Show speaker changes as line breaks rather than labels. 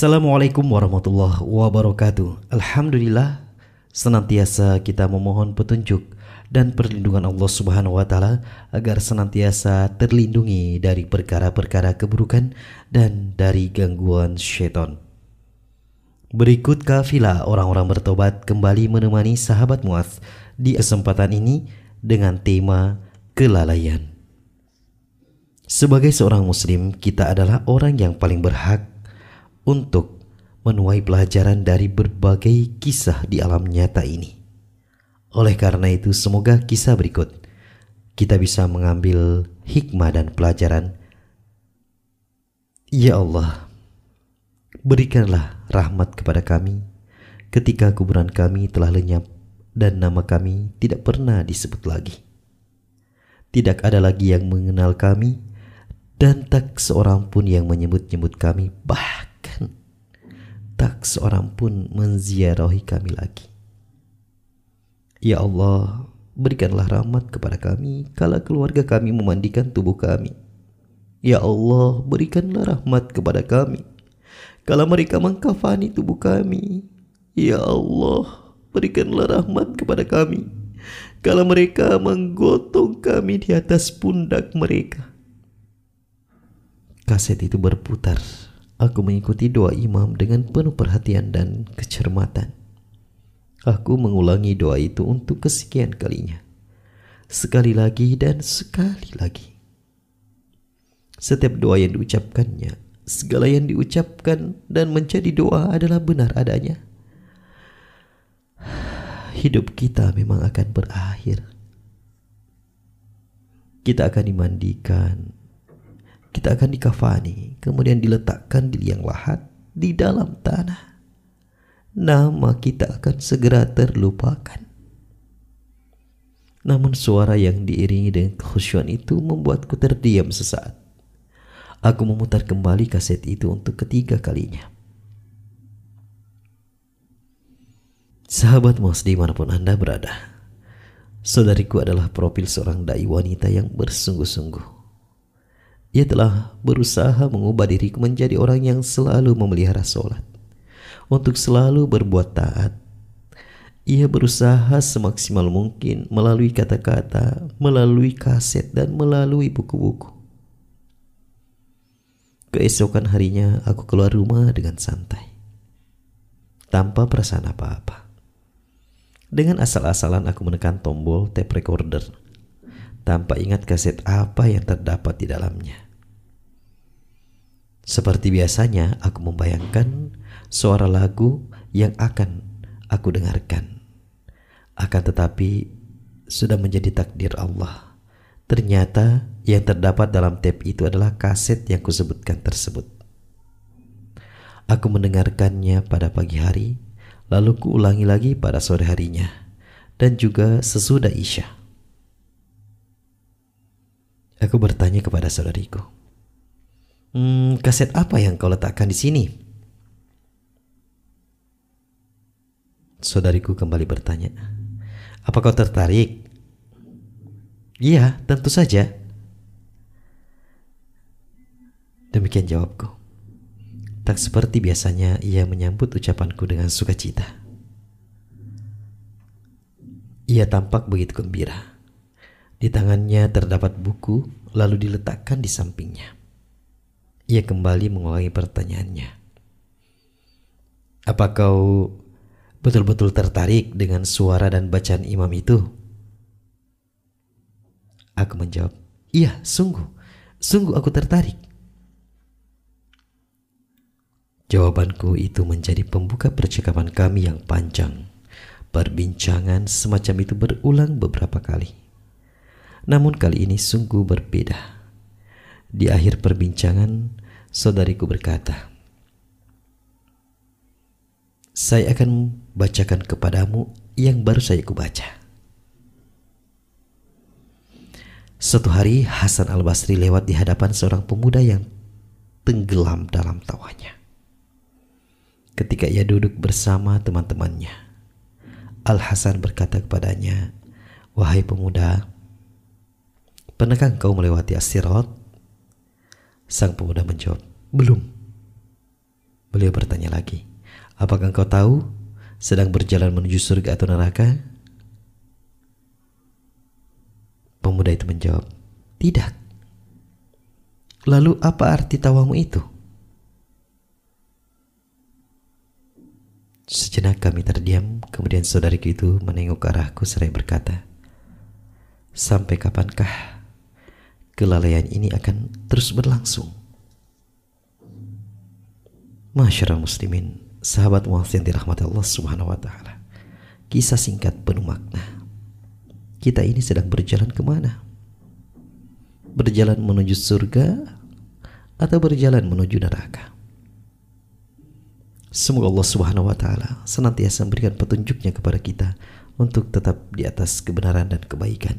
Assalamualaikum warahmatullahi wabarakatuh. Alhamdulillah senantiasa kita memohon petunjuk dan perlindungan Allah Subhanahu wa taala agar senantiasa terlindungi dari perkara-perkara keburukan dan dari gangguan syaitan. Berikut kafilah orang-orang bertobat kembali menemani sahabat Muaz di kesempatan ini dengan tema kelalaian. Sebagai seorang muslim, kita adalah orang yang paling berhak untuk menuai pelajaran dari berbagai kisah di alam nyata ini. Oleh karena itu, semoga kisah berikut kita bisa mengambil hikmah dan pelajaran. Ya Allah, berikanlah rahmat kepada kami ketika kuburan kami telah lenyap dan nama kami tidak pernah disebut lagi. Tidak ada lagi yang mengenal kami dan tak seorang pun yang menyebut-nyebut kami bah tak seorang pun menziarahi kami lagi. Ya Allah, berikanlah rahmat kepada kami kala keluarga kami memandikan tubuh kami. Ya Allah, berikanlah rahmat kepada kami kala mereka mengkafani tubuh kami. Ya Allah, berikanlah rahmat kepada kami kala mereka menggotong kami di atas pundak mereka. Kaset itu berputar Aku mengikuti doa imam dengan penuh perhatian dan kecermatan. Aku mengulangi doa itu untuk kesekian kalinya. Sekali lagi dan sekali lagi. Setiap doa yang diucapkannya, segala yang diucapkan dan menjadi doa adalah benar adanya. Hidup kita memang akan berakhir. Kita akan dimandikan, kita akan dikafani, kemudian diletakkan di liang lahat di dalam tanah. Nama kita akan segera terlupakan. Namun suara yang diiringi dengan kekhusyuan itu membuatku terdiam sesaat. Aku memutar kembali kaset itu untuk ketiga kalinya. Sahabat Mos di mana pun Anda berada, saudariku adalah profil seorang dai wanita yang bersungguh-sungguh ia telah berusaha mengubah diriku menjadi orang yang selalu memelihara sholat. Untuk selalu berbuat taat. Ia berusaha semaksimal mungkin melalui kata-kata, melalui kaset, dan melalui buku-buku. Keesokan harinya aku keluar rumah dengan santai. Tanpa perasaan apa-apa. Dengan asal-asalan aku menekan tombol tape recorder tanpa ingat kaset apa yang terdapat di dalamnya. Seperti biasanya, aku membayangkan suara lagu yang akan aku dengarkan. Akan tetapi, sudah menjadi takdir Allah. Ternyata yang terdapat dalam tape itu adalah kaset yang kusebutkan tersebut. Aku mendengarkannya pada pagi hari, lalu kuulangi lagi pada sore harinya, dan juga sesudah Isya. Aku bertanya kepada saudariku, hmm, kaset apa yang kau letakkan di sini? Saudariku kembali bertanya, apa kau tertarik? Iya, tentu saja. Demikian jawabku. Tak seperti biasanya ia menyambut ucapanku dengan sukacita. Ia tampak begitu gembira. Di tangannya terdapat buku, lalu diletakkan di sampingnya. Ia kembali mengulangi pertanyaannya. Apa kau betul-betul tertarik dengan suara dan bacaan imam itu? Aku menjawab, iya sungguh, sungguh aku tertarik. Jawabanku itu menjadi pembuka percakapan kami yang panjang. Perbincangan semacam itu berulang beberapa kali. Namun kali ini sungguh berbeda. Di akhir perbincangan, saudariku berkata, "Saya akan bacakan kepadamu yang baru saya kubaca." Suatu hari Hasan al-Basri lewat di hadapan seorang pemuda yang tenggelam dalam tawanya. Ketika ia duduk bersama teman-temannya, Al-Hasan berkata kepadanya, "Wahai pemuda, Pernahkah engkau melewati asirat? Sang pemuda menjawab, belum. Beliau bertanya lagi, apakah engkau tahu sedang berjalan menuju surga atau neraka? Pemuda itu menjawab, tidak. Lalu apa arti tawamu itu? Sejenak kami terdiam, kemudian saudariku itu menengok ke arahku seraya berkata, Sampai kapankah kelalaian ini akan terus berlangsung? Masyarakat muslimin, sahabat muhafz yang dirahmati Allah subhanahu wa ta'ala. Kisah singkat penuh makna. Kita ini sedang berjalan ke mana? Berjalan menuju surga atau berjalan menuju neraka? Semoga Allah subhanahu wa ta'ala senantiasa memberikan petunjuknya kepada kita untuk tetap di atas kebenaran dan kebaikan.